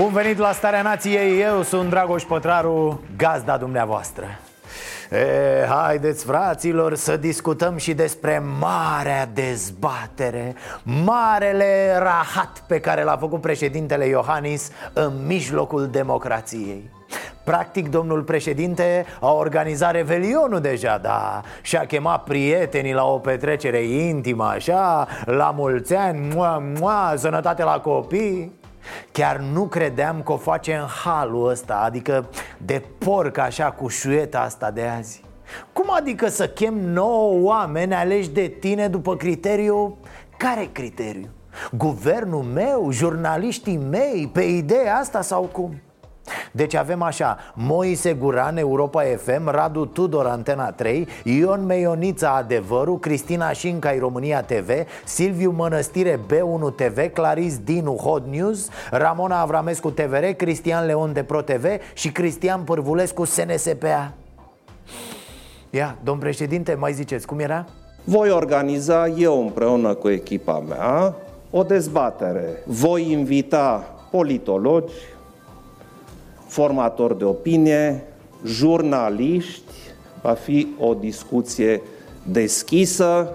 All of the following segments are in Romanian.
Bun venit la Starea Nației, eu sunt Dragoș Pătraru, gazda dumneavoastră. E, Haideți fraților să discutăm și despre marea dezbatere Marele rahat pe care l-a făcut președintele Iohannis în mijlocul democrației. Practic, domnul președinte a organizat revelionul deja, da Și-a chemat prietenii la o petrecere intimă, așa La mulți ani, mua, mua, sănătate la copii Chiar nu credeam că o face în halul ăsta Adică de porc așa cu șueta asta de azi Cum adică să chem nouă oameni aleși de tine după criteriu? Care criteriu? Guvernul meu? Jurnaliștii mei? Pe ideea asta sau cum? Deci avem așa Moise Guran, Europa FM Radu Tudor, Antena 3 Ion Meionița, Adevărul Cristina Șincai, România TV Silviu Mănăstire, B1 TV Claris Dinu, Hot News Ramona Avramescu, TVR Cristian Leon de Pro TV Și Cristian Pârvulescu, SNSPA Ia, domn președinte, mai ziceți, cum era? Voi organiza eu împreună cu echipa mea o dezbatere. Voi invita politologi, formatori de opinie, jurnaliști, va fi o discuție deschisă,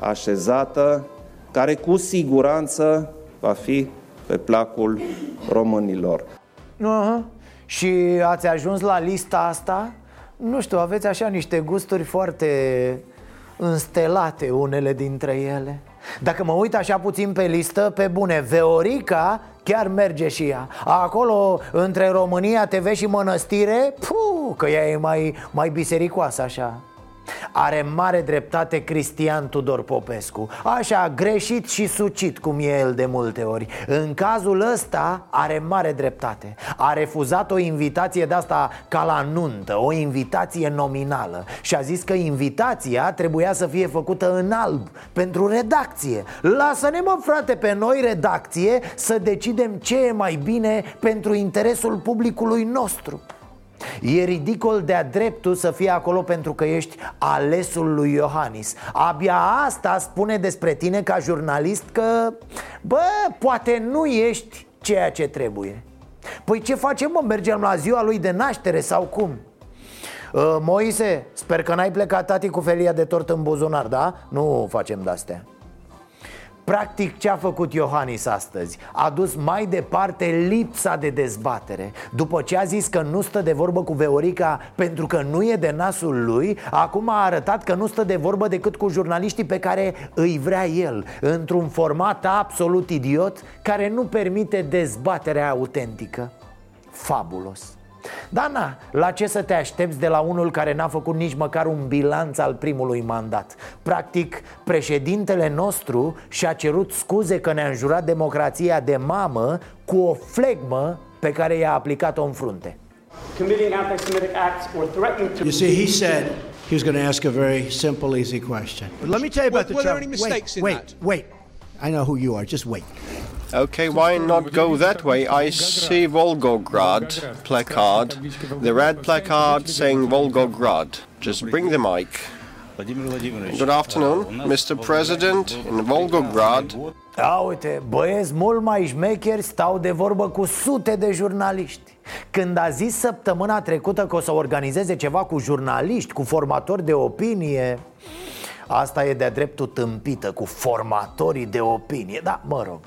așezată, care cu siguranță va fi pe placul românilor. Uh-huh. Și ați ajuns la lista asta? Nu știu, aveți așa niște gusturi foarte înstelate unele dintre ele Dacă mă uit așa puțin pe listă, pe bune, Veorica chiar merge și ea. Acolo, între România TV și Mănăstire, puh, că ea e mai, mai bisericoasă așa are mare dreptate Cristian Tudor Popescu. Așa, greșit și sucit cum e el de multe ori. În cazul ăsta are mare dreptate. A refuzat o invitație de asta ca la nuntă O invitație nominală. Și a zis că invitația trebuia să fie făcută în alb Pentru redacție. Lasă-ne mă frate pe noi redacție Să decidem ce e mai bine pentru interesul publicului nostru E ridicol de-a dreptul să fii acolo pentru că ești alesul lui Iohannis Abia asta spune despre tine ca jurnalist că, bă, poate nu ești ceea ce trebuie Păi ce facem, mă? Mergem la ziua lui de naștere sau cum? Uh, Moise, sper că n-ai plecat tati cu felia de tort în buzunar, da? Nu facem de-astea Practic ce a făcut Iohannis astăzi? A dus mai departe lipsa de dezbatere. După ce a zis că nu stă de vorbă cu Veorica pentru că nu e de nasul lui Acum a arătat că nu stă de vorbă decât cu jurnaliștii pe care îi vrea el Într-un format absolut idiot care nu permite dezbaterea autentică. Fabulos da, na, la ce să te aștepți de la unul care n-a făcut nici măcar un bilanț al primului mandat? Practic, președintele nostru și-a cerut scuze că ne-a înjurat democrația de mamă cu o flegmă pe care i-a aplicat-o în frunte. You see, he said he was going to ask a very simple, easy question. But let me tell you about Were- the were there trouble. any mistakes wait, in wait, that? wait. I know who you are. Just wait. Okay, why not go that way? I see Volgograd placard, the red placard saying Volgograd. Just bring the mic. Good afternoon, Mr. President. In Volgograd, A, uite, băieți mult mai șmecheri stau de vorbă cu sute de jurnaliști Când a zis săptămâna trecută că o să organizeze ceva cu jurnaliști, cu formatori de opinie Asta e de-a dreptul tâmpită, cu formatorii de opinie, da, mă rog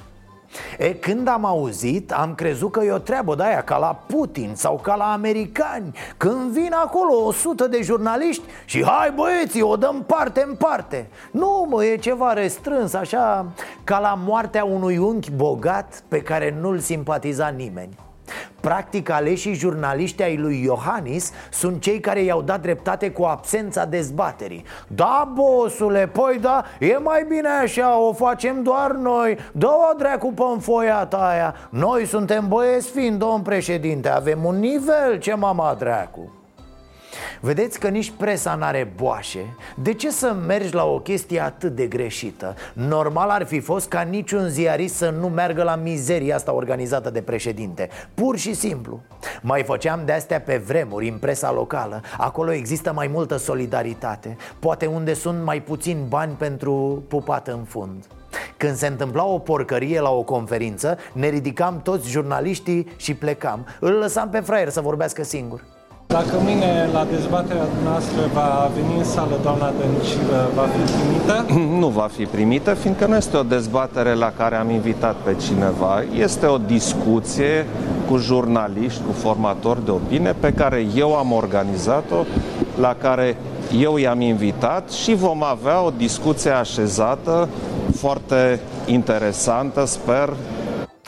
E, când am auzit, am crezut că e o treabă de aia ca la Putin sau ca la americani. Când vin acolo o sută de jurnaliști și hai băieții, o dăm parte în parte. Nu mă, e ceva restrâns, așa ca la moartea unui unchi bogat pe care nu-l simpatiza nimeni Practic aleșii jurnaliști ai lui Iohannis sunt cei care i-au dat dreptate cu absența dezbaterii. Da, bosule, păi da, e mai bine așa, o facem doar noi. Dă-o dracu pe foia ta aia. Noi suntem băieți fiind, domn președinte, avem un nivel, ce mama dracu Vedeți că nici presa n-are boașe. De ce să mergi la o chestie atât de greșită? Normal ar fi fost ca niciun ziarist să nu meargă la mizeria asta organizată de președinte. Pur și simplu. Mai făceam de-astea pe vremuri în presa locală. Acolo există mai multă solidaritate. Poate unde sunt mai puțin bani pentru pupat în fund. Când se întâmpla o porcărie la o conferință, ne ridicam toți jurnaliștii și plecam. Îl lăsam pe fraier să vorbească singur dacă mâine la dezbaterea noastră va veni în sală doamna Dăncilă, va fi primită? Nu va fi primită, fiindcă nu este o dezbatere la care am invitat pe cineva. Este o discuție cu jurnaliști, cu formatori de opinie pe care eu am organizat-o, la care eu i-am invitat și vom avea o discuție așezată, foarte interesantă, sper,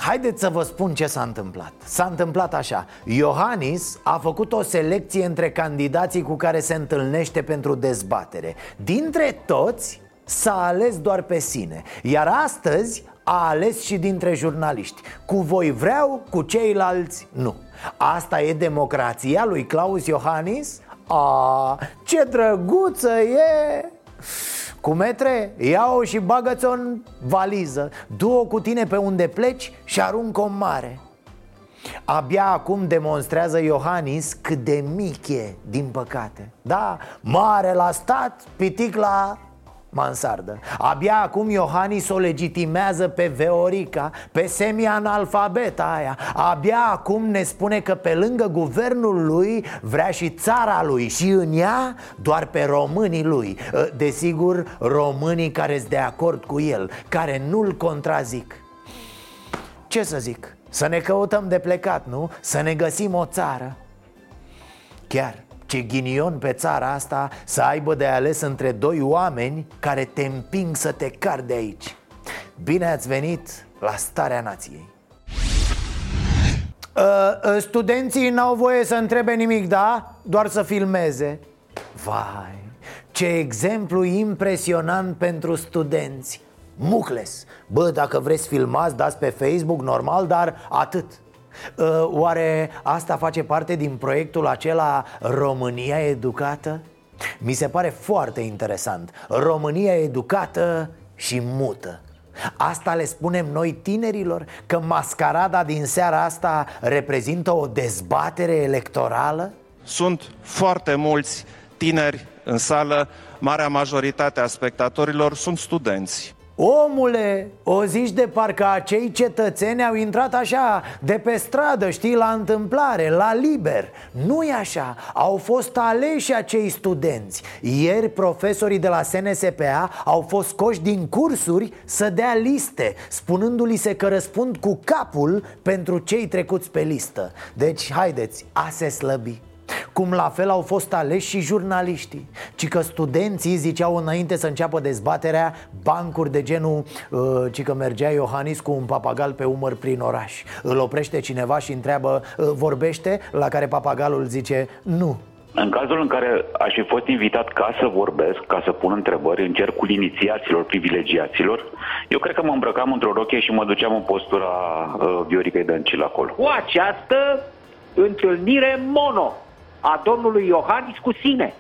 Haideți să vă spun ce s-a întâmplat. S-a întâmplat așa. Iohannis a făcut o selecție între candidații cu care se întâlnește pentru dezbatere. Dintre toți s-a ales doar pe sine Iar astăzi a ales și dintre jurnaliști. Cu voi vreau, cu ceilalți nu. Asta e democrația lui Claus Iohannis? A, ce drăguță e! Cu metre, ia-o și bagă-ți-o în valiză. Du-o cu tine pe unde pleci și aruncă-o mare. Abia acum demonstrează Iohannis cât de mic e, din păcate. Da, mare la stat, pitic la mansardă. Abia acum Iohannis o legitimează pe Veorica, pe semi-analfabeta aia. Abia acum ne spune că pe lângă guvernul lui vrea și țara lui Și în ea doar pe românii lui. Ă, Desigur, românii care sunt de acord cu el, care nu-l contrazic. Ce să zic? Să ne căutăm de plecat, nu? Să ne găsim o țară. Chiar ce ghinion pe țara asta să aibă de ales între doi oameni care te împing să te car de aici. Bine ați venit la Starea Nației. Uh, uh, Studenții n-au voie să întrebe nimic, da? Doar să filmeze. Vai, ce exemplu impresionant pentru studenți. Mucles. Bă, dacă vreți filmați, dați pe Facebook, normal, dar atât. Ă, oare asta face parte din proiectul acela România Educată? Mi se pare foarte interesant România educată și mută Asta le spunem noi tinerilor? Că mascarada din seara asta reprezintă o dezbatere electorală? Sunt foarte mulți tineri în sală, marea majoritate a spectatorilor sunt studenți. Omule, o zici de parcă acei cetățeni au intrat așa de pe stradă, știi, la întâmplare, la liber. Nu e așa, au fost aleși acei studenți. Ieri profesorii de la SNSPA au fost scoși din cursuri să dea liste Spunându-li se că răspund cu capul pentru cei trecuți pe listă. Deci, haideți, a se slăbi cum la fel au fost aleși și jurnaliștii Ci că studenții ziceau înainte să înceapă dezbaterea Bancuri de genul uh, Ci că mergea Iohannis cu un papagal pe umăr prin oraș Îl oprește cineva și întreabă uh, Vorbește? La care papagalul zice Nu, în cazul în care aș fi fost invitat ca să vorbesc, ca să pun întrebări în cercul inițiaților, privilegiaților, eu cred că mă îmbrăcam într-o rochie și mă duceam în postura uh, Vioricăi Dăncil acolo. Cu această întâlnire mono a domnului Iohannis cu sine.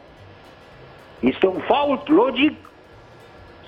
Este un fault logic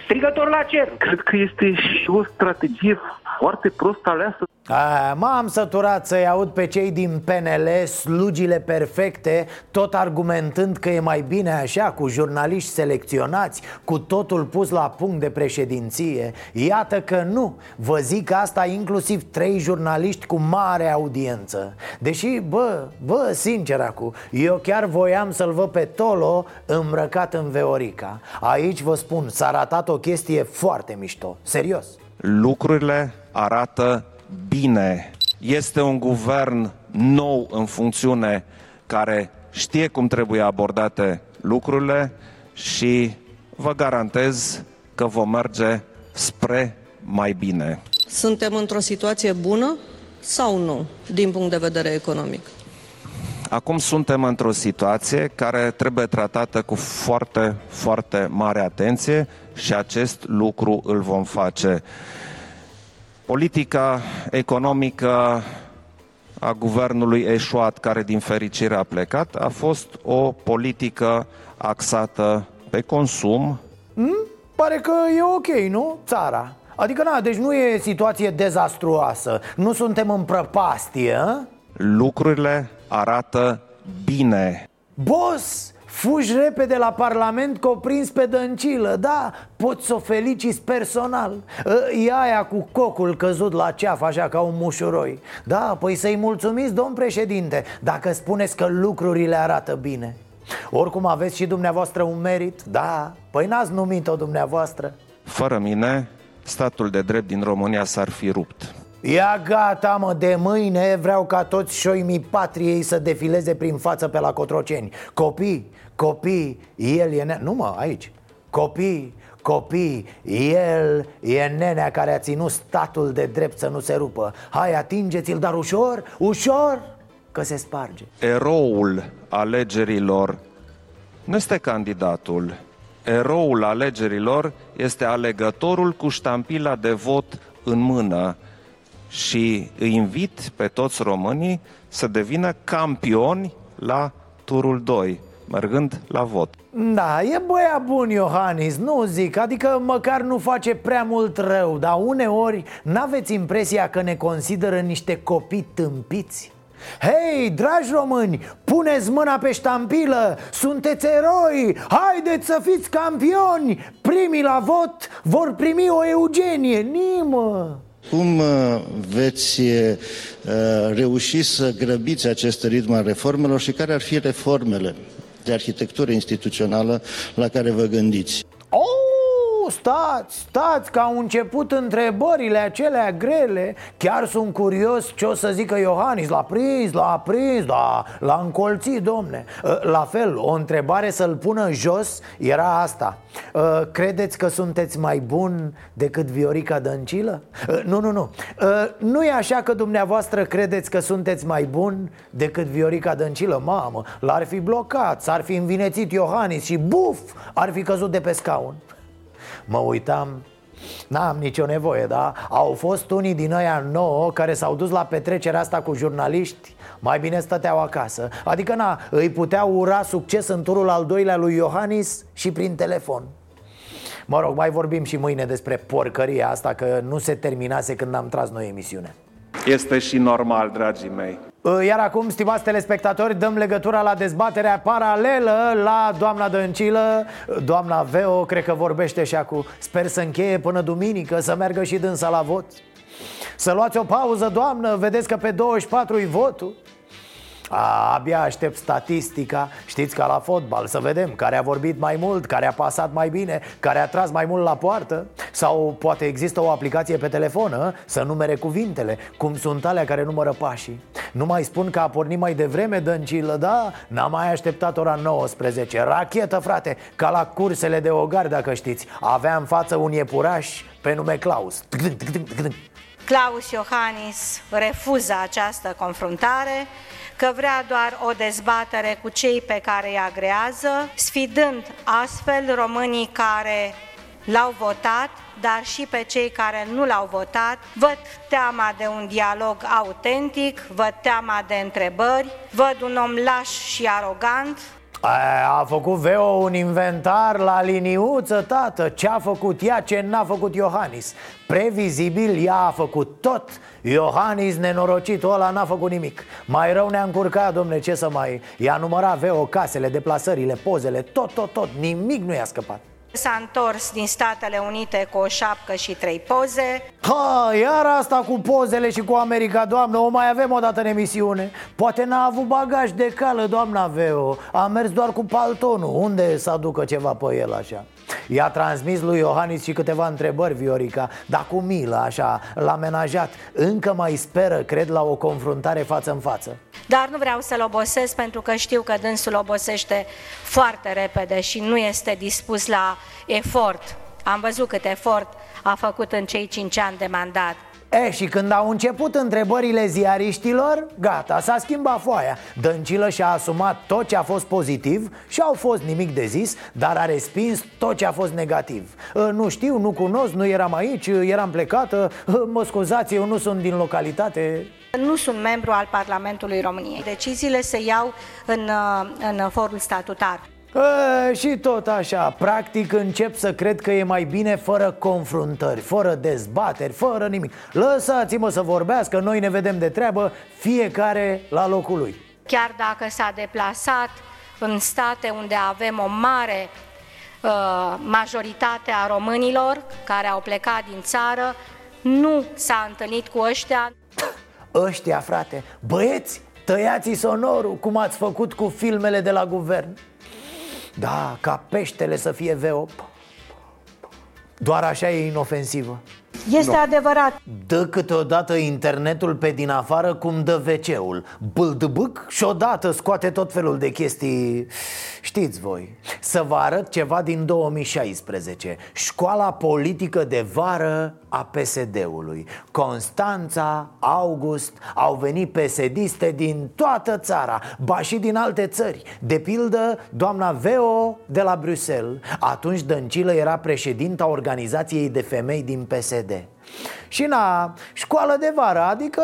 strigător la cer. Cred că este și o strategie foarte prost aleasă. A, m-am săturat să-i aud pe cei din PNL slugile perfecte Tot argumentând că e mai bine așa Cu jurnaliști selecționați Cu totul pus la punct de președinție. Iată că nu. Vă zic asta inclusiv trei jurnaliști cu mare audiență. Deși, bă, bă, sincer acum Eu chiar voiam să-l văd pe Tolo îmbrăcat în Veorica. Aici vă spun, s-a ratat o chestie foarte mișto. Serios Lucrurile arată bine. Este un guvern nou în funcțiune care știe cum trebuie abordate lucrurile și vă garantez că vom merge spre mai bine. Suntem într-o situație bună sau nu, din punct de vedere economic? Acum suntem într-o situație care trebuie tratată cu foarte, foarte mare atenție și acest lucru îl vom face. Politica economică a guvernului eșuat, care din fericire a plecat, a fost o politică axată pe consum. Hmm? Pare că e ok, nu? Țara Adică, na, deci nu e situație dezastruoasă Nu suntem în prăpastie, a? Lucrurile arată bine. Boss, fugi repede la Parlament coprins pe dăncilă Da, poți să o feliciți personal. E aia cu cocul căzut la ceaf așa ca un mușuroi. Da, păi să-i mulțumiți, domn președinte Dacă spuneți că lucrurile arată bine. Oricum aveți și dumneavoastră un merit Da, păi n-ați numit-o dumneavoastră. Fără mine, statul de drept din România s-ar fi rupt Ia gata mă, de mâine vreau ca toți șoimii patriei să defileze prin față pe la Cotroceni. Copii, copii, el e ne... Nu mă, aici. Copii, copii, el e nenea care a ținut statul de drept să nu se rupă. Hai, atingeți-l, dar ușor, ușor, că se sparge. Eroul alegerilor nu este candidatul. Eroul alegerilor este alegătorul cu ștampila de vot în mână și îi invit pe toți românii să devină campioni la turul 2, mergând la vot. Da, e băia bun Iohannis, nu zic, adică măcar nu face prea mult rău Dar uneori n-aveți impresia că ne consideră niște copii tâmpiți? Hei, dragi români, puneți mâna pe ștampilă, sunteți eroi, haideți să fiți campioni Primii la vot vor primi o Eugenie, nimă cum uh, veți uh, reuși să grăbiți acest ritm al reformelor și care ar fi reformele de arhitectură instituțională la care vă gândiți? Oh, stați, stați, că au început întrebările acelea grele. Chiar sunt curios ce o să zică Iohannis. L-a prins, l-a prins, l-a, l-a încolțit, domne. Uh, La fel, o întrebare să-l pună jos era asta. Uh, credeți că sunteți mai bun decât Viorica Dăncilă? Uh, nu, nu, nu. Uh, Nu e așa că dumneavoastră credeți că sunteți mai bun decât Viorica Dăncilă? Mamă, l-ar fi blocat, s-ar fi învinețit Iohannis și buf, ar fi căzut de pe scaun Mă uitam N-am nicio nevoie, da? Au fost unii din ăia nouă care s-au dus la petrecerea asta cu jurnaliști. Mai bine stăteau acasă. Adică, na, îi puteau ura succes în turul al doilea lui Iohannis și prin telefon. Mă rog, mai vorbim și mâine despre porcăria asta Că nu se terminase când am tras noi emisiune Este și normal, dragii mei. Iar acum, stimați telespectatori, dăm legătura la dezbaterea paralelă la doamna Dăncilă. Doamna Veo, cred că vorbește și acum. Sper să încheie până duminică, să meargă și dânsa la vot. Să luați o pauză, doamnă, vedeți că pe 24 și votul a, abia aștept statistica. Știți ca la fotbal, să vedem Care a vorbit mai mult, care a pasat mai bine Care a tras mai mult la poartă? Sau poate există o aplicație pe telefon a? Să numere cuvintele Cum sunt alea care numără pașii. Nu mai spun că a pornit mai devreme Dăncilă, da? N-am mai așteptat ora 19 Rachetă, frate, ca la cursele de ogar, dacă știți. Avea în față un iepuraș pe nume Claus. Claus Iohannis refuză această confruntare că vrea doar o dezbatere cu cei pe care îi agrează, sfidând astfel românii care l-au votat, dar și pe cei care nu l-au votat. Văd teama de un dialog autentic, văd teama de întrebări, văd un om laș și arogant, a făcut Veo un inventar la liniuță, tată. Ce a făcut ea, ce n-a făcut Iohannis? Previzibil, ea a făcut tot. Iohannis, nenorocitul ăla, n-a făcut nimic. Mai rău ne-a încurcat, domne, ce să mai... I-a numărat Veo casele, deplasările, pozele, tot, tot, tot. Nimic nu i-a scăpat S-a întors din Statele Unite cu o șapcă și trei poze. Ha, iar asta cu pozele și cu America, doamnă, o mai avem o dată în emisiune. Poate n-a avut bagaj de cală, doamna Veo. A mers doar cu paltonul, unde să aducă ceva pe el așa? I-a transmis lui Iohannis și câteva întrebări, Viorica. Dar cu milă, așa, l-a menajat Încă mai speră, cred, la o confruntare față în față Dar nu vreau să-l obosesc pentru că știu că dânsul obosește foarte repede și nu este dispus la efort. Am văzut cât efort a făcut în cei cinci ani de mandat E, și când au început întrebările ziariștilor, gata, s-a schimbat foaia Dăncilă și-a asumat tot ce a fost pozitiv și au fost nimic de zis Dar a respins tot ce a fost negativ Ă, Nu știu, nu cunosc, nu eram aici, eram plecată Ă, Mă scuzați, eu nu sunt din localitate Nu sunt membru al Parlamentului României. Deciziile se iau în, uh, în forul statutar. E, și tot așa, practic încep să cred că e mai bine fără confruntări, fără dezbateri, fără nimic. Lăsați-mă să vorbească, noi ne vedem de treabă, fiecare la locul lui. Chiar dacă s-a deplasat în state unde avem o mare uh, majoritate a românilor care au plecat din țară, nu s-a întâlnit cu ăștia. Ăștia, frate, băieți, tăiați sonorul, cum ați făcut cu filmele de la guvern Da, ca peștele să fie veo Doar așa e inofensivă Este adevărat. Dă câteodată internetul pe din afară cum dă WC-ul. Bâldăbâc și odată scoate tot felul de chestii. Știți voi Să vă arăt ceva din 2016 Școala politică de vară a PSD-ului Constanța, August Au venit PSD-iste din toată țara Ba și din alte țări. De pildă, doamna Veo de la Bruxelles Atunci Dăncilă era președinta organizației de femei din PSD Și na, școală de vară, adică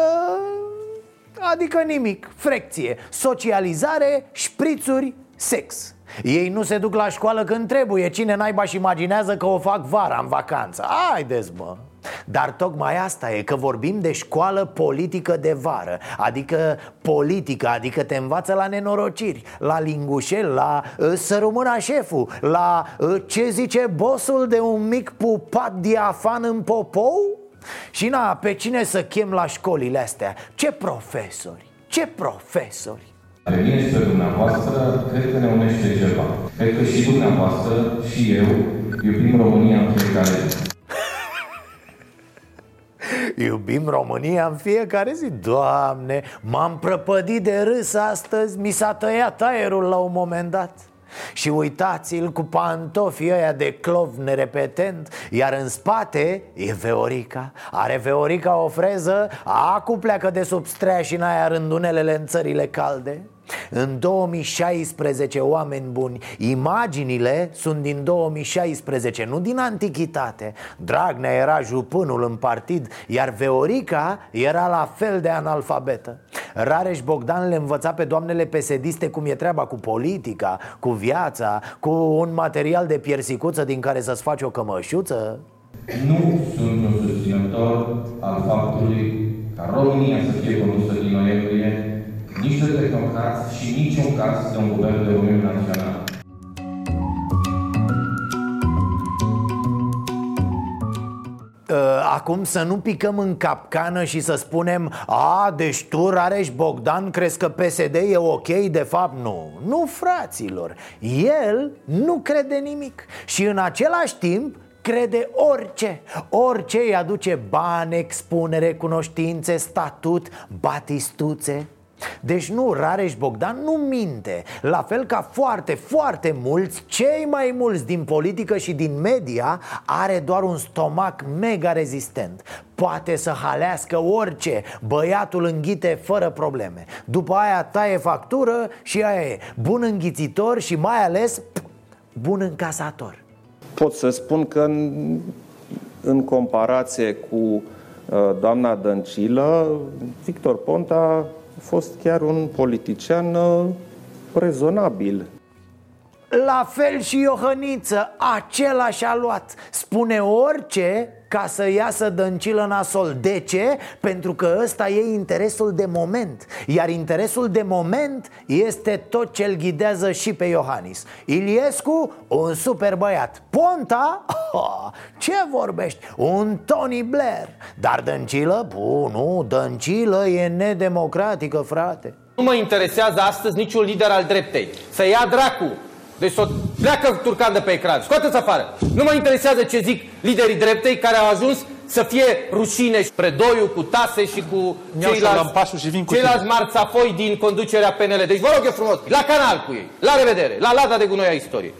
Adică nimic, frecție, socializare, șprițuri, sex. Ei nu se duc la școală când trebuie Cine naiba și imaginează că o fac vara în vacanță. Haideți mă dar tocmai asta e, că vorbim de școală politică de vară Adică politică, adică te învață la nenorociri La lingușel, la uh, să rămână șeful La uh, ce zice bosul de un mic pupat diafan în popou Și na, pe cine să chem la școlile astea? Ce profesori? Ce profesori? Pe mine și pe dumneavoastră, cred că ne unește ceva. Cred că și dumneavoastră și eu iubim România în fiecare zi. Iubim România în fiecare zi. Doamne, m-am prăpădit de râs astăzi Mi s-a tăiat aerul la un moment dat. Și uitați-l cu pantofii ăia de clov nerepetent Iar în spate e Veorica. Are Veorica o freză Acu pleacă de sub și în aia rândunelele în țările calde în 2016, oameni buni, imaginile sunt din 2016, nu din antichitate. Dragnea era jupânul în partid, iar Veorica era la fel de analfabetă. Rareș Bogdan le învăța pe doamnele pesediste cum e treaba cu politica, cu viața, cu un material de piersicuță din care să-ți faci o cămășuță Nu sunt un susținător al faptului ca România să fie condusă din noiembrie nici de tehnocrați și niciun caz de un guvern de Uniune Națională. Acum să nu picăm în capcană și să spunem A, deci tu, Rareș Bogdan, crezi că PSD e ok? De fapt, nu. Nu, fraților. El nu crede nimic. Și în același timp crede orice. Orice îi aduce bani, expunere, cunoștințe, statut, batistuțe deci nu, Rareș Bogdan nu minte. La fel ca foarte, foarte mulți Cei mai mulți din politică și din media Are doar un stomac mega rezistent. Poate să halească orice Băiatul înghite fără probleme. După aia taie factură și aia e. Bun înghițitor și mai ales bun încasator. Pot să spun că în, în comparație cu uh, doamna Dăncilă, Victor Ponta fost chiar un politician uh, rezonabil. La fel și Iohăniță, același a luat Spune orice ca să iasă dăncilă nasol. De ce? Pentru că ăsta e interesul de moment. Iar interesul de moment este tot ce îl ghidează și pe Iohannis. Iliescu, un super băiat. Ponta, oh, ce vorbești? Un Tony Blair. Dar dăncilă, Puh, nu, dăncilă e nedemocratică, frate. Nu mă interesează astăzi niciun lider al dreptei. Să ia dracu deci să pleacă Turcan de pe ecran, scoateți afară. Nu mă interesează ce zic liderii dreptei care au ajuns să fie rușine și predoiu cu tase și cu ceilalți, și vin cu ceilalți marțafoi din conducerea PNL. Deci vă rog eu frumos, la canal cu ei. La revedere, la lada de gunoi a istoriei.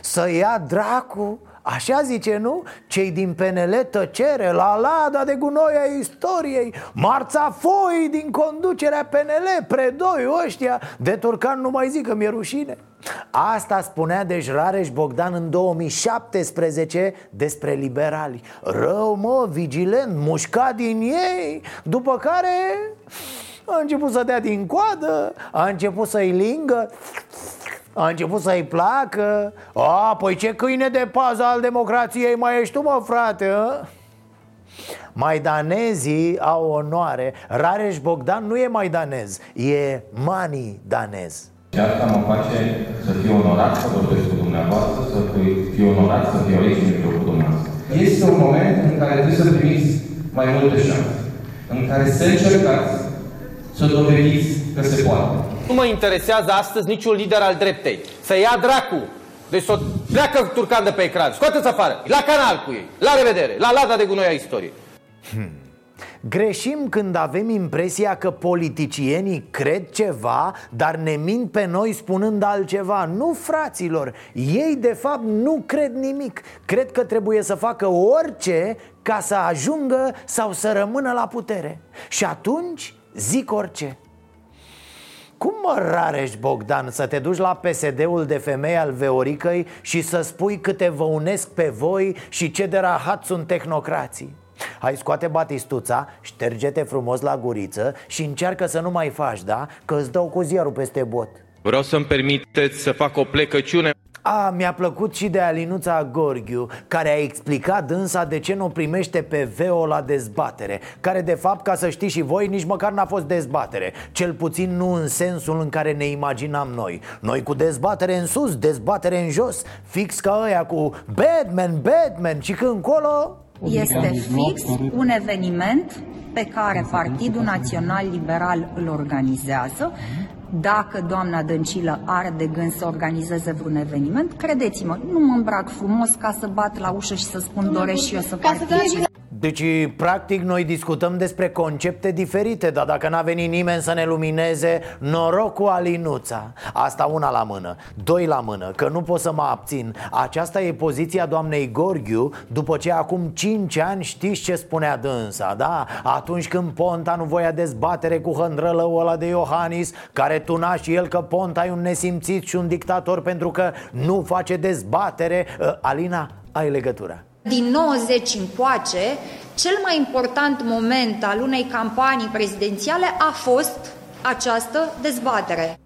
Să ia dracu Așa zice, nu? Cei din PNL tăcere la lada de gunoi a istoriei Marțafoi din conducerea PNL Predoi ăștia De Turcan nu mai zic că mi-e rușine. Asta spunea deci Rareș Bogdan în 2017 despre liberali. Rău mă, vigilent, mușcat din ei După care a început să dea din coadă A început să-i lingă a început să-i placă A, păi ce câine de pază al democrației mai ești tu, mă, frate, a? Maidanezii au onoare Rareș Bogdan nu e maidanez E mani danez Și asta mă face să fiu onorat să vorbesc cu dumneavoastră, să fiu onorat să fiu aici în mijlocul dumneavoastră. Este un moment în care trebuie să primiți mai multe șanse, în care să încercați să dovediți că se poate. Nu mă interesează astăzi niciun lider al dreptei. Să ia dracu! Deci să pleacă Turcan de pe ecran, scoateți afară, la canal cu ei, la revedere, la lada de gunoi a istoriei. Hmm. Greșim când avem impresia că politicienii cred ceva, dar ne mint pe noi spunând altceva. Nu, fraților, ei de fapt nu cred nimic. Cred că trebuie să facă orice ca să ajungă sau să rămână la putere. Și atunci zic orice cum mă rarești, Bogdan, să te duci la PSD-ul de femei al Veoricăi și să spui câte vă unesc pe voi și ce de rahat sunt tehnocrații? Hai scoate batistuța, șterge-te frumos la guriță și încearcă să nu mai faci, da? Că îți dau cu ziarul peste bot Vreau să-mi permiteți să fac o plecăciune a, mi-a plăcut și de Alinuța Gorghiu Care a explicat dânsa de ce nu primește pe VEO la dezbatere Care de fapt, ca să știți și voi, nici măcar n-a fost dezbatere Cel puțin nu în sensul în care ne imaginam noi. Noi cu dezbatere în sus, dezbatere în jos Fix ca ăia cu Batman, Batman și când încolo este fix un eveniment pe care Partidul Național Liberal îl organizează dacă doamna Dăncilă are de gând să organizeze vreun eveniment, credeți-mă, nu mă îmbrac frumos ca să bat la ușă și să spun doresc și eu să particip. Deci, practic, noi discutăm despre concepte diferite Dar dacă n-a venit nimeni să ne lumineze Noroc cu Alinuța. Asta una la mână. Doi la mână, că nu pot să mă abțin. Aceasta e poziția doamnei Gorghiu După ce acum 5 ani știți ce spunea dânsa, da? Atunci când Ponta nu voia dezbatere cu hândrălăul ăla de Iohannis Care tuna și el că Ponta e un nesimțit și un dictator Pentru că nu face dezbatere ă, Alina, ai legătura din 90 încoace, cel mai important moment al unei campanii prezidențiale a fost această dezbatere.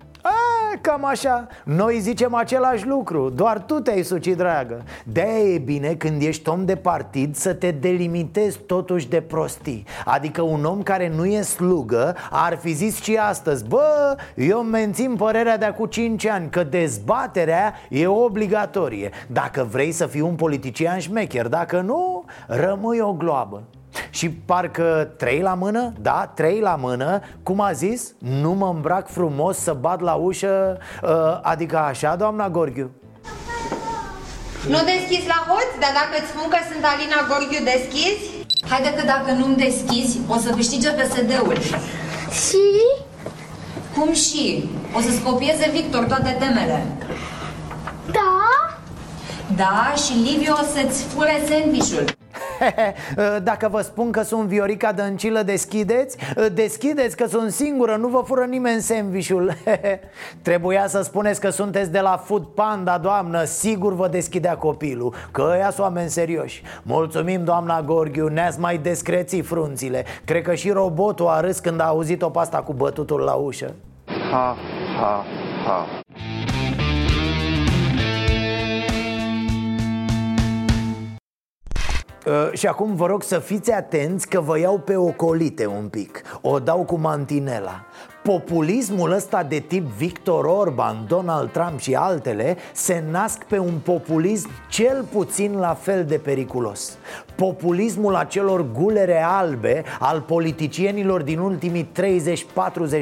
A, cam așa. Noi zicem același lucru. Doar tu te-ai sucit, dragă. De e bine când ești om de partid Să te delimitezi totuși de prostii. Adică un om care nu e slugă Ar fi zis și astăzi Bă, eu mențin părerea de acum 5 ani Că dezbaterea e obligatorie. Dacă vrei să fii un politician șmecher Dacă nu, rămâi o gloabă și parcă trei la mână, da, trei la mână Cum a zis, nu mă îmbrac frumos să bat la ușă uh, Adică așa, doamna Gorghiu Nu deschizi la hoț, dar dacă îți spun că sunt Alina Gorghiu, deschizi? Haide că dacă nu-mi deschizi, o să câștige PSD-ul Și? Cum și? O să-ți copieze Victor toate temele Da? Da, și Liviu o să-ți fure sandvișul Dacă vă spun că sunt Viorica Dăncilă, deschideți? Deschideți că sunt singură, nu vă fură nimeni sandvișul. Trebuia să spuneți că sunteți de la Food Panda, doamnă. Sigur vă deschidea copilul, că ăia sunt oameni serioși. Mulțumim, doamna Gorghiu, ne-ați mai descreții frunțile. Cred că și robotul a râs când a auzit-o pasta cu bătutul la ușă. Ha, ha, ha Uh, și acum vă rog să fiți atenți că vă iau pe ocolite un pic. O dau cu mantinela. Populismul ăsta de tip Victor Orban, Donald Trump și altele Se nasc pe un populism cel puțin la fel de periculos. Populismul acelor gulere albe Al politicienilor din ultimii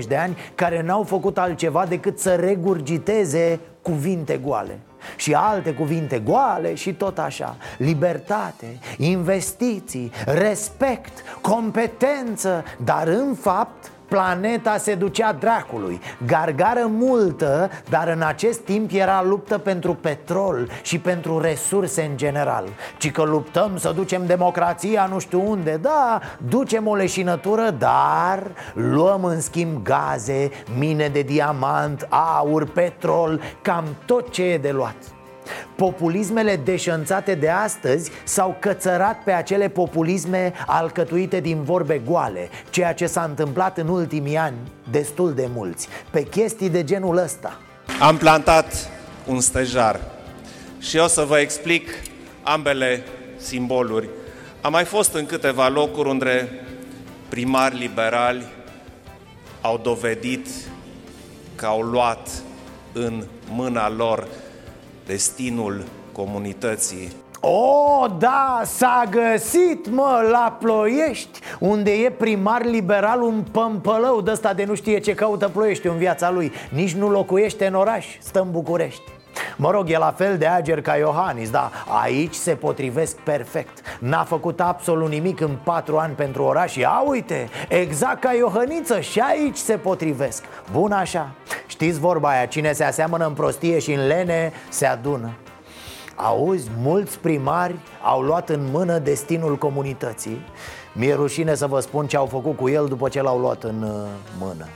30-40 de ani Care n-au făcut altceva decât să regurgiteze cuvinte goale și alte cuvinte goale și tot așa. Libertate, investiții, respect, competență Dar în fapt Planeta se ducea dracului. Gargară multă, dar în acest timp era luptă pentru petrol și pentru resurse în general. Ci că luptăm să ducem democrația nu știu unde Da, ducem o leșinătură, dar luăm în schimb gaze, mine de diamant, aur, petrol Cam tot ce e de luat Populismele deșănțate de astăzi s-au cățărat pe acele populisme alcătuite din vorbe goale Ceea ce s-a întâmplat în ultimii ani, destul de mulți, pe chestii de genul ăsta Am plantat un stejar și o să vă explic ambele simboluri. Am mai fost în câteva locuri unde primari liberali au dovedit că au luat în mâna lor destinul comunității. O, da, s-a găsit, mă, la Ploiești Unde e primar liberal un pămpălău de ăsta de nu știe ce caută Ploiești în viața lui Nici nu locuiește în oraș, stă în București Mă rog, e la fel de ager ca Iohannis, dar aici se potrivesc perfect. N-a făcut absolut nimic în patru ani pentru oraș. Ia uite, exact ca Iohăniță și aici se potrivesc. Bun așa. Știți vorba aia, cine se aseamănă în prostie și în lene, se adună. Auzi, mulți primari au luat în mână destinul comunității. Mi-e rușine să vă spun ce au făcut cu el după ce l-au luat în uh, mână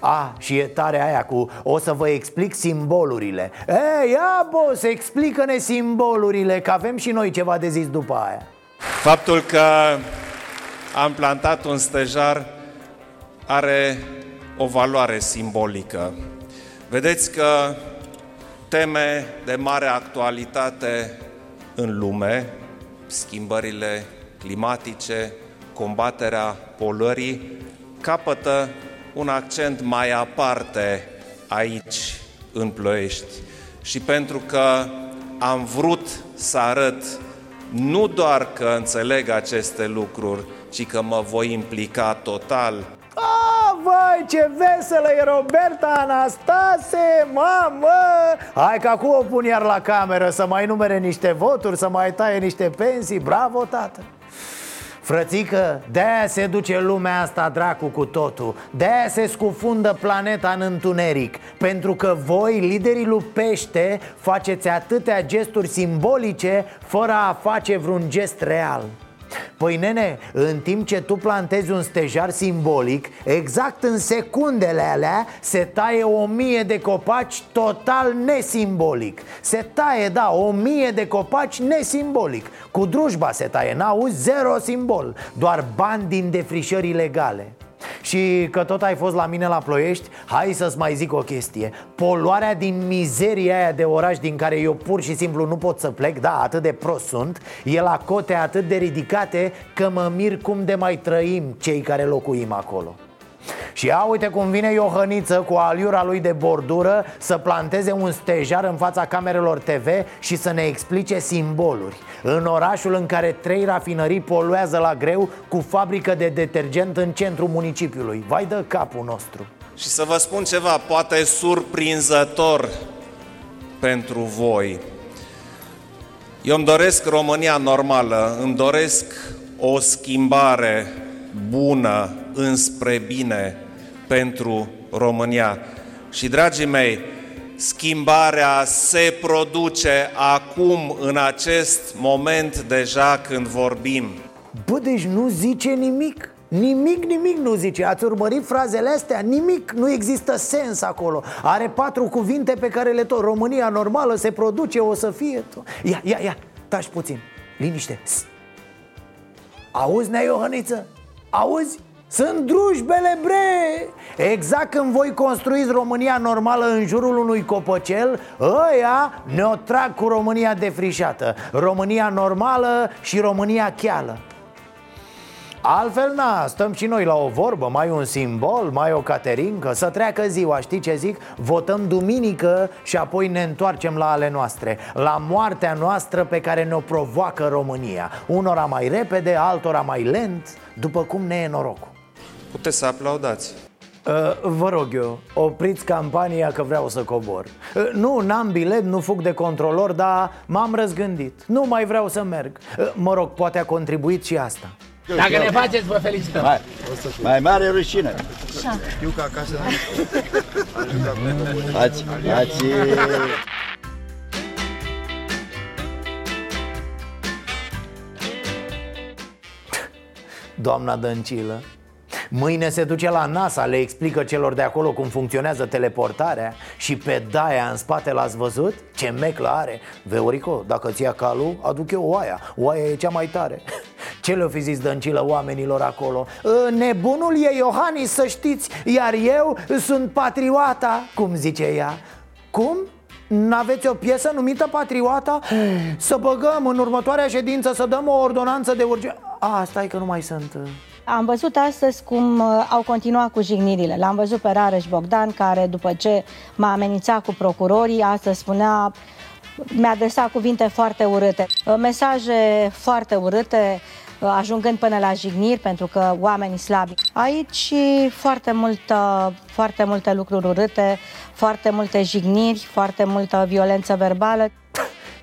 a, și e tare aia cu O să vă explic simbolurile Ei, ia boss, explică-ne simbolurile Că avem și noi ceva de zis după aia Faptul că am plantat un stejar are o valoare simbolică. Vedeți că teme de mare actualitate în lume, schimbările climatice, combaterea polării, capătă un accent mai aparte aici, în Ploiești. Și pentru că am vrut să arăt nu doar că înțeleg aceste lucruri, ci că mă voi implica total. A, vai, ce veselă e Roberta Anastase, mamă! Hai că acum o pun iar la cameră Să mai numere niște voturi, să mai taie niște pensii. Bravo, tată Frățică, de-aia se duce lumea asta dracu cu totul. De-aia se scufundă planeta în întuneric. Pentru că voi, liderii lupește, faceți atâtea gesturi simbolice Fără a face vreun gest real Păi nene, în timp ce tu plantezi un stejar simbolic Exact în secundele alea se taie o mie de copaci total nesimbolic. Se taie, da, o mie de copaci nesimbolic. Cu drujba se taie, n-auzi, zero simbol. Doar bani din defrișări ilegale și că tot ai fost la mine la Ploiești Hai să-ți mai zic o chestie. Poluarea din mizeria aia de oraș Din care eu pur și simplu nu pot să plec Da, atât de prost sunt E la cote atât de ridicate Că mă mir cum de mai trăim cei care locuim acolo și ia uite cum vine Iohăniță cu aliura lui de bordură Să planteze un stejar în fața camerelor TV Și să ne explice simboluri. În orașul în care trei rafinării poluează la greu Cu fabrică de detergent în centrul municipiului. Vai de capul nostru. Și să vă spun ceva, poate surprinzător pentru voi. Eu îmi doresc România normală Îmi doresc o schimbare bună înspre bine pentru România. Și, dragii mei, schimbarea se produce acum, în acest moment deja când vorbim. Bă, deci nu zice nimic Nimic, nimic nu zice Ați urmărit frazele astea? Nimic, nu există sens acolo Are patru cuvinte pe care le tot România normală se produce, o să fie tot. Ia, ia, ia, taci puțin Liniște Sst. Auzi, Nea Iohăniță? Auzi? Sunt drujbele, bre! Exact când voi construiți România normală în jurul unui copăcel Ăia ne-o trag cu România defrișată România normală și România cheală Altfel, na, stăm și noi la o vorbă Mai un simbol, mai o caterincă Să treacă ziua, știi ce zic? Votăm duminică și apoi ne întoarcem la ale noastre La moartea noastră pe care ne-o provoacă România Unora mai repede, altora mai lent După cum ne e norocul Puteți să aplaudați. Uh, vă rog eu, opriți campania că vreau să cobor. Uh, Nu, n-am bilet, nu fug de controlor, dar m-am răzgândit. Nu mai vreau să merg. Uh, Mă rog, poate a contribuit și asta. Dacă ne faceți, vă felicităm. Mai, mai mare rușine. Știu că acasă Ați, ați... Doamna Dăncilă Mâine se duce la NASA, le explică celor de acolo cum funcționează teleportarea Și pe daia în spate l-ați văzut? Ce meclă are Veorico, dacă ți ia calul, aduc eu oaia Oaia e cea mai tare ce le-o fi zis Dăncilă oamenilor acolo? "Ă, Nebunul e Iohannis, să știți Iar eu sunt patrioata, cum zice ea Cum? N-aveți o piesă numită Patrioata? Să băgăm în următoarea ședință Să dăm o ordonanță de urgență A, stai că nu mai sunt Am văzut astăzi cum uh, au continuat cu jignirile. L-am văzut pe Rareș Bogdan, care după ce m-a amenințat cu procurorii, astăzi spunea, mi-a adresat cuvinte foarte urâte, uh, mesaje foarte urâte, uh, ajungând până la jigniri, pentru că oamenii slabi. Aici și foarte, multă, foarte multe lucruri urâte, foarte multe jigniri, foarte multă violență verbală.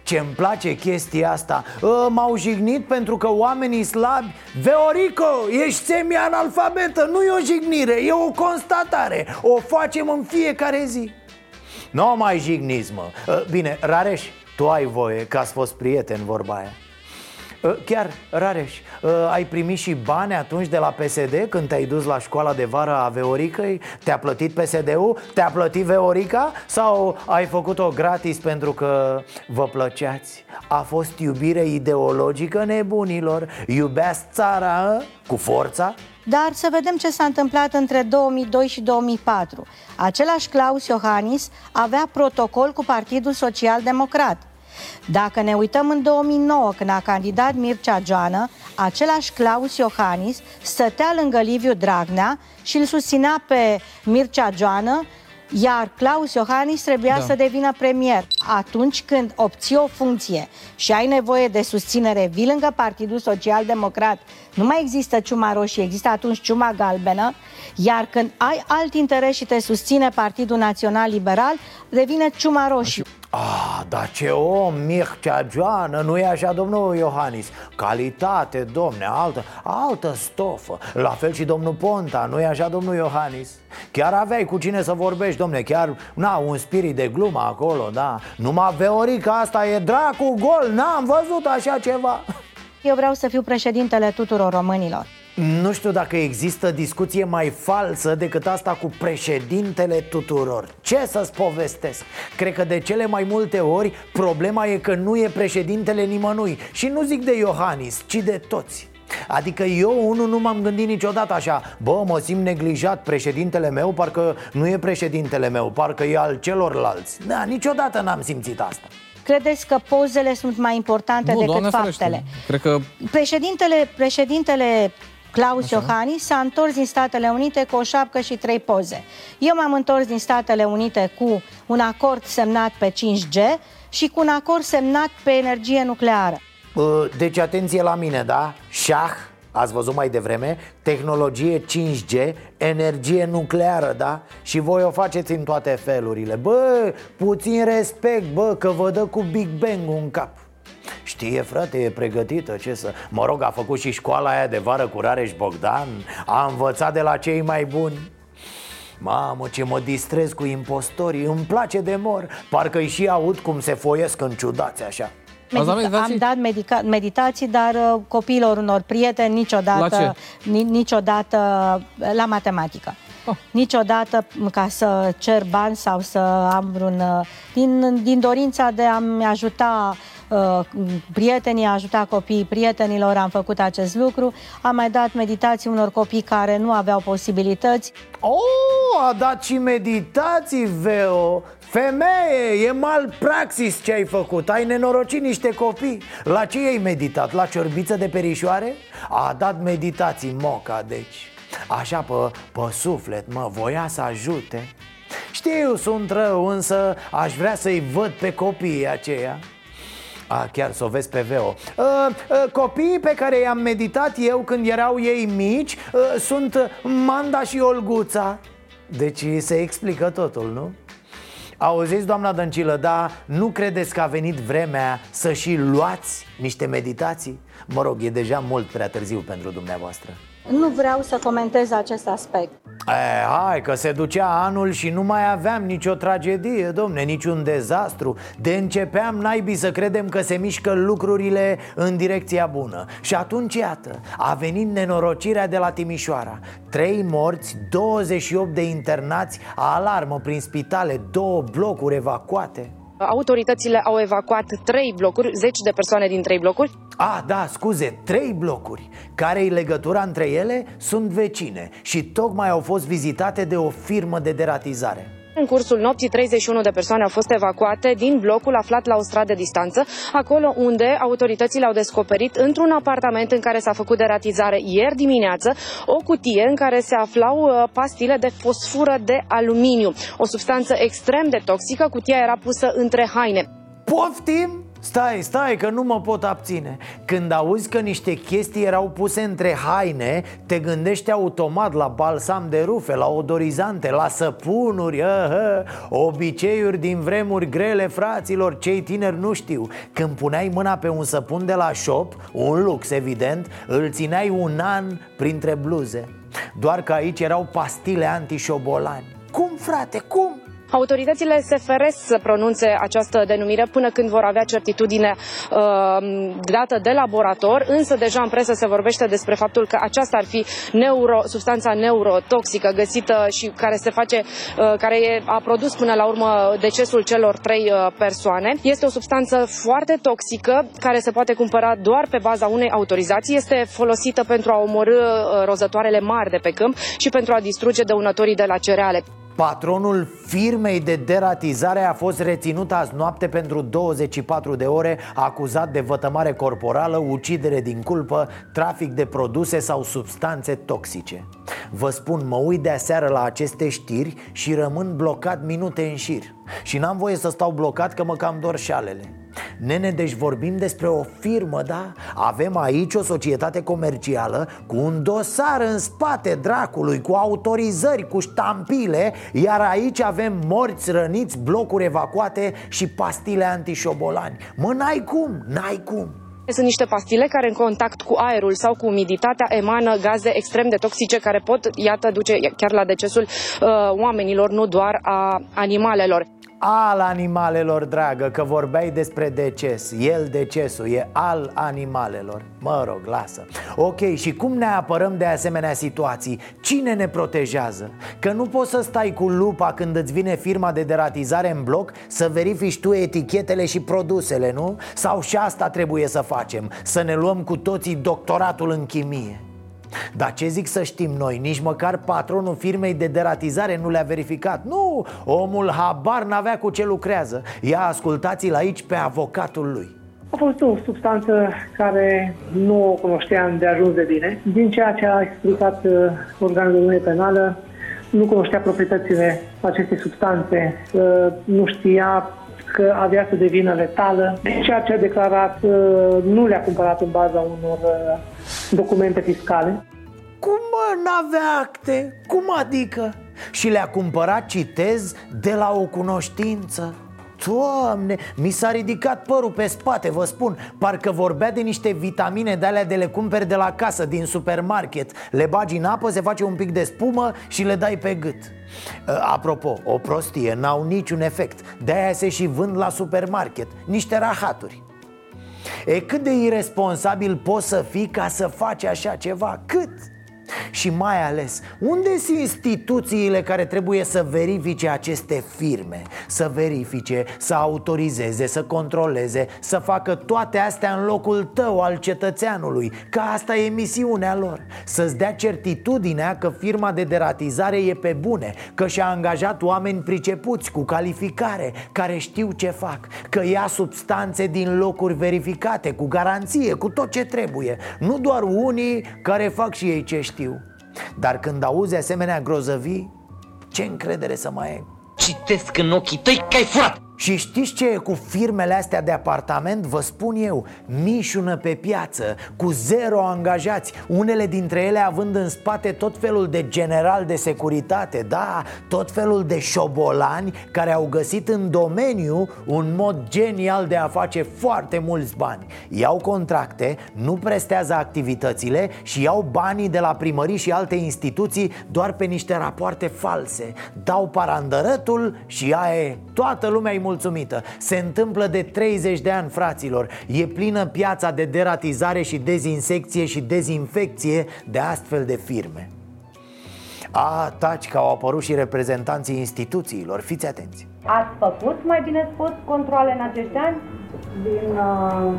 Ce-mi place chestia asta. Ă, M-au jignit pentru că oamenii slabi. Veorico, ești semi-analfabetă Nu e o jignire, e o constatare. O facem în fiecare zi. Nu mai jigniți, mă. Ă, Bine, Rareș, tu ai voie Că ați fost prieten vorba aia. Ă, Chiar, Rareș, ă, ai primit și bani atunci de la PSD când te-ai dus la școala de vară a Veoricăi? Te-a plătit PSD-ul? Te-a plătit Veorica? Sau ai făcut-o gratis pentru că vă plăceați? A fost iubire ideologică nebunilor? Iubeați țara, ă? Cu forța? Dar să vedem ce s-a întâmplat între 2002 și 2004. Același Claus Iohannis avea protocol cu Partidul Social Democrat. Dacă ne uităm în 2009, când a candidat Mircea Joană, același Claus Iohannis stătea lângă Liviu Dragnea și îl susținea pe Mircea Joană, iar Claus Iohannis trebuia Da. să devină premier. Atunci când obții o funcție și ai nevoie de susținere, vii lângă Partidul Social Democrat, nu mai există ciuma roșie, există atunci ciuma galbenă, iar când ai alt interes și te susține Partidul Național Liberal, devine ciuma roșie. Ah, dar ce om, Mircea Joană, nu e așa, domnul Iohannis? Calitate, domne, altă, altă stofă La fel și domnul Ponta, nu e așa, domnul Iohannis? Chiar aveai cu cine să vorbești, domne, chiar, na, un spirit de glumă acolo, da Numai Veorica asta e dracu gol, n-am văzut așa ceva Eu vreau să fiu președintele tuturor românilor. Nu știu dacă există discuție mai falsă decât asta cu președintele tuturor Ce să-ți povestesc? Cred că de cele mai multe ori problema e că nu e președintele nimănui Și nu zic de Iohannis, ci de toți Adică eu unul nu m-am gândit niciodată așa Bă, mă simt neglijat, președintele meu parcă nu e președintele meu Parcă e al celorlalți Da, niciodată n-am simțit asta Credeți că pozele sunt mai importante Nu, decât doamne faptele? ferește. Cred că Președintele, președintele Claus Iohannis s-a întors din Statele Unite cu o șapcă și trei poze. Eu m-am întors din Statele Unite cu un acord semnat pe 5G și cu un acord semnat pe energie nucleară. Bă, Deci atenție la mine, da? Șah, ați văzut mai devreme Tehnologie 5G, energie nucleară, da? Și voi o faceți în toate felurile Bă, puțin respect, bă, că vă dă cu Big Bang un cap Știe, frate, e pregătită, ce să... Mă rog, a făcut și școala aia de vară cu Rareș Bogdan? A învățat de la cei mai buni? Mamă, ce mă distrez cu impostorii, îmi place de mor. Parcă-i și aud cum se foiesc în ciudați așa. Medita- am dat medica- meditații, dar uh, copiilor unor prieteni niciodată, La ni- niciodată uh, la matematică. Oh. Niciodată ca să cer bani sau să am vreun... uh, Din, din dorința de a-mi ajuta uh, prietenii, a ajuta copiii prietenilor, am făcut acest lucru. Am mai dat meditații unor copii care nu aveau posibilități. Oh, a dat și meditații, Veo Femeie, e mal praxis ce ai făcut Ai nenorocit niște copii La ce ai meditat? La ciorbiță de perișoare? A dat meditații moca, deci Așa pe, pe suflet, mă, voia să ajute Știu, sunt rău, însă aș vrea să-i văd pe copiii aceia a, chiar să o vezi pe Veo a, a, Copiii pe care i-am meditat eu când erau ei mici a, Sunt Manda și Olguța Deci se explică totul, nu? Auziți, doamna Dăncilă, da, nu credeți că a venit vremea să și luați niște meditații? Mă rog, e deja mult prea târziu pentru dumneavoastră Nu vreau să comentez acest aspect. E, hai că se ducea anul și nu mai aveam nicio tragedie, domne, niciun dezastru. De începeam naibii să credem că se mișcă lucrurile în direcția bună. Și atunci, iată, a venit nenorocirea de la Timișoara. Trei morți, 28 de internați, alarmă prin spitale, două blocuri evacuate Autoritățile au evacuat trei blocuri, zeci de persoane din trei blocuri. Ah, da, scuze, trei blocuri Care-i legătura între ele? Sunt vecine Și tocmai au fost vizitate de o firmă de deratizare În cursul nopții, 31 de persoane au fost evacuate din blocul aflat la o stradă distanță, acolo unde autoritățile au descoperit într-un apartament în care s-a făcut deratizare ieri dimineață o cutie în care se aflau uh, pastile de fosfură de aluminiu, o substanță extrem de toxică. Cutia era pusă între haine. Poftim? Stai, stai, că nu mă pot abține. Când auzi că niște chestii erau puse între haine Te gândești automat la balsam de rufe, la odorizante, la săpunuri ahă, Obiceiuri din vremuri grele, fraților, cei tineri nu știu. Când puneai mâna pe un săpun de la shop, un lux evident Îl țineai un an printre bluze. Doar că aici erau pastile antișobolani. Cum, frate, cum? Autoritățile se feresc să pronunțe această denumire până când vor avea certitudine uh, dată de laborator, însă deja în presă se vorbește despre faptul că aceasta ar fi neuro, substanța neurotoxică găsită și care se face, uh, care e, a produs până la urmă decesul celor trei uh, persoane. Este o substanță foarte toxică care se poate cumpăra doar pe baza unei autorizații. Este folosită pentru a omorâ uh, rozătoarele mari de pe câmp și pentru a distruge dăunătorii de la cereale. Patronul firmei de deratizare a fost reținut azi noapte pentru 24 de ore Acuzat de vătămare corporală, ucidere din culpă, trafic de produse sau substanțe toxice. Vă spun, mă uit de aseară la aceste știri și rămân blocat minute în șir. Și n-am voie să stau blocat că mă cam dor șalele Nene, deci vorbim despre o firmă, da? Avem aici o societate comercială cu un dosar în spate dracului, cu autorizări, cu ștampile Iar aici avem morți, răniți, blocuri evacuate și pastile antișobolani. Mă, n-ai cum, n-ai cum. Sunt niște pastile care în contact cu aerul sau cu umiditatea emană gaze extrem de toxice care pot, iată, duce chiar la decesul uh, oamenilor, nu doar a animalelor al animalelor, dragă, că vorbeai despre deces El decesul, e al animalelor Mă rog, lasă Ok, și cum ne apărăm de asemenea situații? Cine ne protejează? Că nu poți să stai cu lupa când îți vine firma de deratizare în bloc Să verifici tu etichetele și produsele, nu? Sau și asta trebuie să facem Să ne luăm cu toții doctoratul în chimie dar ce zic să știm noi? Nici măcar patronul firmei de deratizare nu le-a verificat. Nu, omul habar n-avea cu ce lucrează. Ia ascultați-l aici pe avocatul lui. A fost o substanță care nu o cunoșteam de ajuns de bine. Din ceea ce a explicat uh, organul de penală, nu cunoștea proprietățile acestei substanțe, uh, nu știa că avea să devină letală. Ceea ce a declarat uh, nu le-a cumpărat în baza unor uh, documente fiscale. Cum mă, n-avea acte? Cum adică? Și le-a cumpărat, citez, de la o cunoștință Doamne, mi s-a ridicat părul pe spate, vă spun. Parcă vorbea de niște vitamine de alea de le cumperi de la casă, din supermarket. Le bagi în apă, se face un pic de spumă și le dai pe gât. Apropo, o prostie, n-au niciun efect. De-aia se și vând la supermarket Niște rahaturi. E cât de irresponsabil poți să fii ca să faci așa ceva? Cât? Și mai ales, unde sunt instituțiile care trebuie să verifice aceste firme? Să verifice, să autorizeze, să controleze, să facă toate astea în locul tău al cetățeanului Că asta e misiunea lor. Să-ți dea certitudinea că firma de deratizare e pe bune Că și-a angajat oameni pricepuți, cu calificare, care știu ce fac Că ia substanțe din locuri verificate, cu garanție, cu tot ce trebuie. Nu doar unii care fac și ei ce știu dar când auzi asemenea grozăvii, ce încredere să mai ai? Citesc în ochii tăi că ai furat! Și știți ce e cu firmele astea de apartament? Vă spun eu, mișună pe piață, cu zero angajați Unele dintre ele având în spate tot felul de general de securitate Da, tot felul de șobolani care au găsit în domeniu un mod genial de a face foarte mulți bani. Iau contracte, nu prestează activitățile și iau banii de la primării și alte instituții doar pe niște rapoarte false. Dau parandărătul și aia e, toată lumea e mulțumită Se întâmplă de 30 de ani, fraților. E plină piața de deratizare și dezinsecție și dezinfecție de astfel de firme. A, taci că au apărut și reprezentanții instituțiilor, fiți atenți. Ați făcut, mai bine spus, controle în acești ani? Din uh,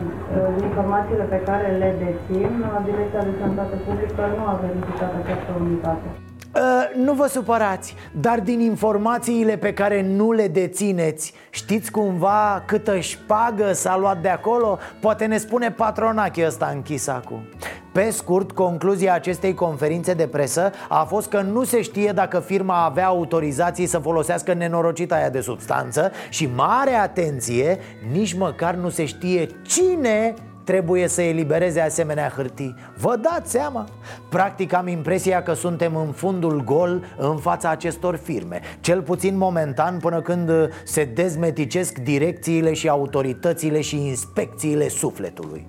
informațiile pe care le dețin, uh, Direcția de Sănătate Publică nu a verificat această unitate. Uh, nu vă supărați, dar din informațiile pe care nu le dețineți Știți cumva câtă șpagă s-a luat de acolo? Poate ne spune patronache ăsta închis acum pe scurt, concluzia acestei conferințe de presă a fost că nu se știe dacă firma avea autorizații să folosească nenorocita aia de substanță și mare atenție, nici măcar nu se știe cine trebuie să elibereze asemenea hârtii Vă dați seama? Practic am impresia că suntem în fundul gol în fața acestor firme Cel puțin momentan până când se dezmeticesc direcțiile și autoritățile și inspecțiile sufletului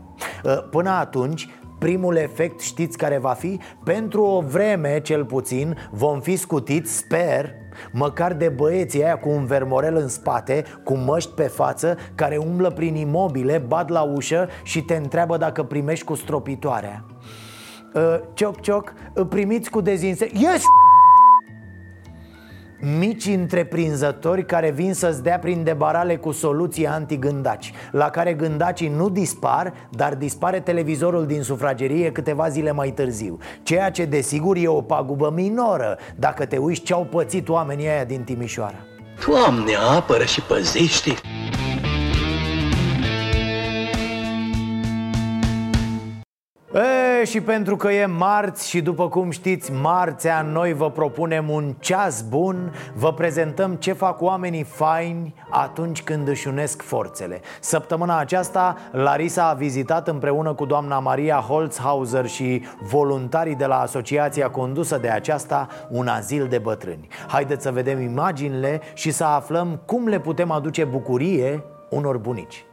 Până atunci, Primul efect știți care va fi? Pentru o vreme, cel puțin, vom fi scutiți, sper, Măcar de băieții aia cu un vermorel în spate, cu măști pe față Care umblă prin imobile, bat la ușă și te întreabă dacă primești cu stropitoarea uh, Cioc, cioc, primiți cu dezinse... Yes! Mici întreprinzători care vin să-ți dea prin debarale cu soluții anti-gândaci La care gândacii nu dispar, dar dispare televizorul din sufragerie câteva zile mai târziu Ceea ce desigur e o pagubă minoră Dacă te uiți ce au pățit oamenii aia din Timișoara Doamne, apără și păzește! Și pentru că e marți și după cum știți, marțea noi vă propunem un ceas bun Vă prezentăm ce fac oamenii faini atunci când își unesc forțele. Săptămâna aceasta, Larisa a vizitat împreună cu doamna Maria Holzhauser și voluntarii de la asociația condusă de aceasta un azil de bătrâni. Haideți să vedem imaginile și să aflăm cum le putem aduce bucurie unor bunici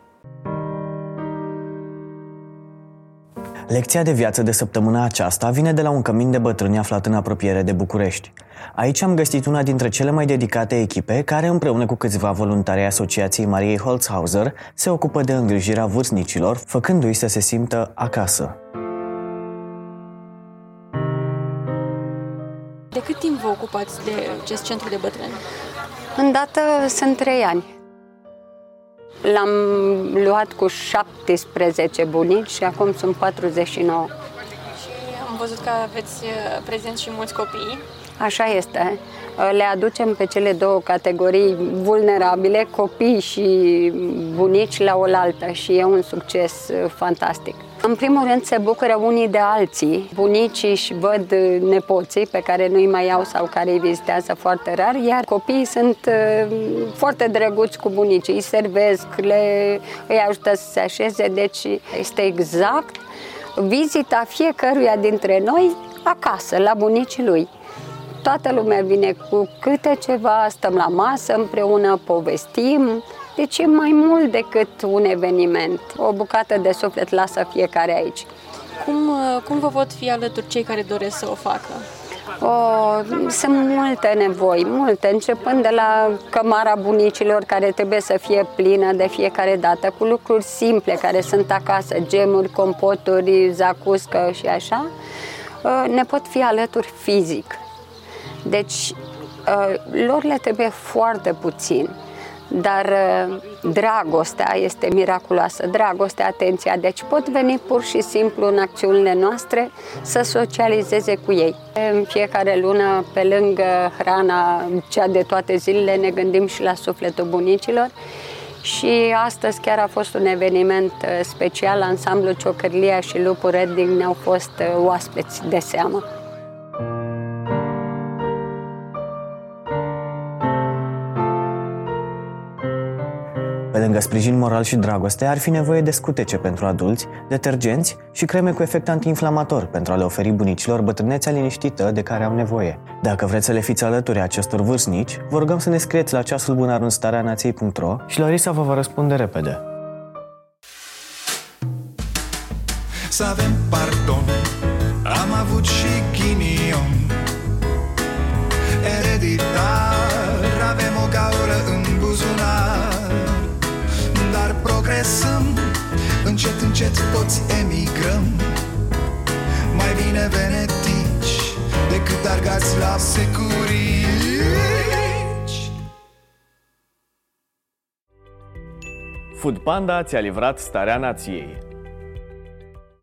Lecția de viață de săptămâna aceasta vine de la un cămin de bătrâni aflat în apropiere de București. Aici am găsit una dintre cele mai dedicate echipe care, împreună cu câțiva voluntari ai Asociației Mariei Holzhauser, se ocupă de îngrijirea vârstnicilor, făcându-i să se simtă acasă. De cât timp vă ocupați de acest centru de bătrâni? Îndată sunt trei ani. L-am luat cu 17 bunici și acum sunt 49. Și am văzut că aveți uh, prezent și mulți copii. Așa este. Le aducem pe cele două categorii vulnerabile, copii și bunici la oaltă și e un succes uh, fantastic. În primul rând se bucură unii de alții. Bunicii își văd nepoții pe care nu-i mai au sau care îi vizitează foarte rar, iar copiii sunt uh, foarte drăguți cu bunicii, îi servesc, le, îi ajută să se așeze, deci este exact vizita fiecăruia dintre noi acasă, la bunicii lui. Toată lumea vine cu câte ceva, stăm la masă împreună, povestim, deci e mai mult decât un eveniment. O bucată de suflet lasă fiecare aici. Cum, cum vă pot fi alături cei care doresc să o facă? O, sunt multe nevoi, multe, începând de la cămara bunicilor care trebuie să fie plină de fiecare dată, cu lucruri simple care sunt acasă, gemuri, compoturi, zacuscă și așa, ne pot fi alături fizic. Deci, lor le trebuie foarte puțin dar uh, dragostea este miraculoasă, dragostea, atenția, deci pot veni pur și simplu în acțiunile noastre să socializeze cu ei. În fiecare lună, pe lângă hrana, cea de toate zilele, ne gândim și la sufletul bunicilor și astăzi chiar a fost un eveniment uh, special, ansamblu Ciocărlia și Lupul Redding ne-au fost uh, oaspeți de seamă. Lângă sprijin moral și dragoste, ar fi nevoie de scutece pentru adulți, detergenți și creme cu efect antiinflamator pentru a le oferi bunicilor bătrânețea liniștită de care au nevoie. Dacă vreți să le fiți alături acestor vârstnici, vă rugăm să ne scrieți la ceasul bunar în starea nației.ro și Larisa vă va răspunde repede. Să avem pardon Am avut și ghinion Ereditar Dar progresăm Încet, încet toți emigrăm. Mai bine venetici Decât argați la securici. Food Panda ți-a livrat starea nației.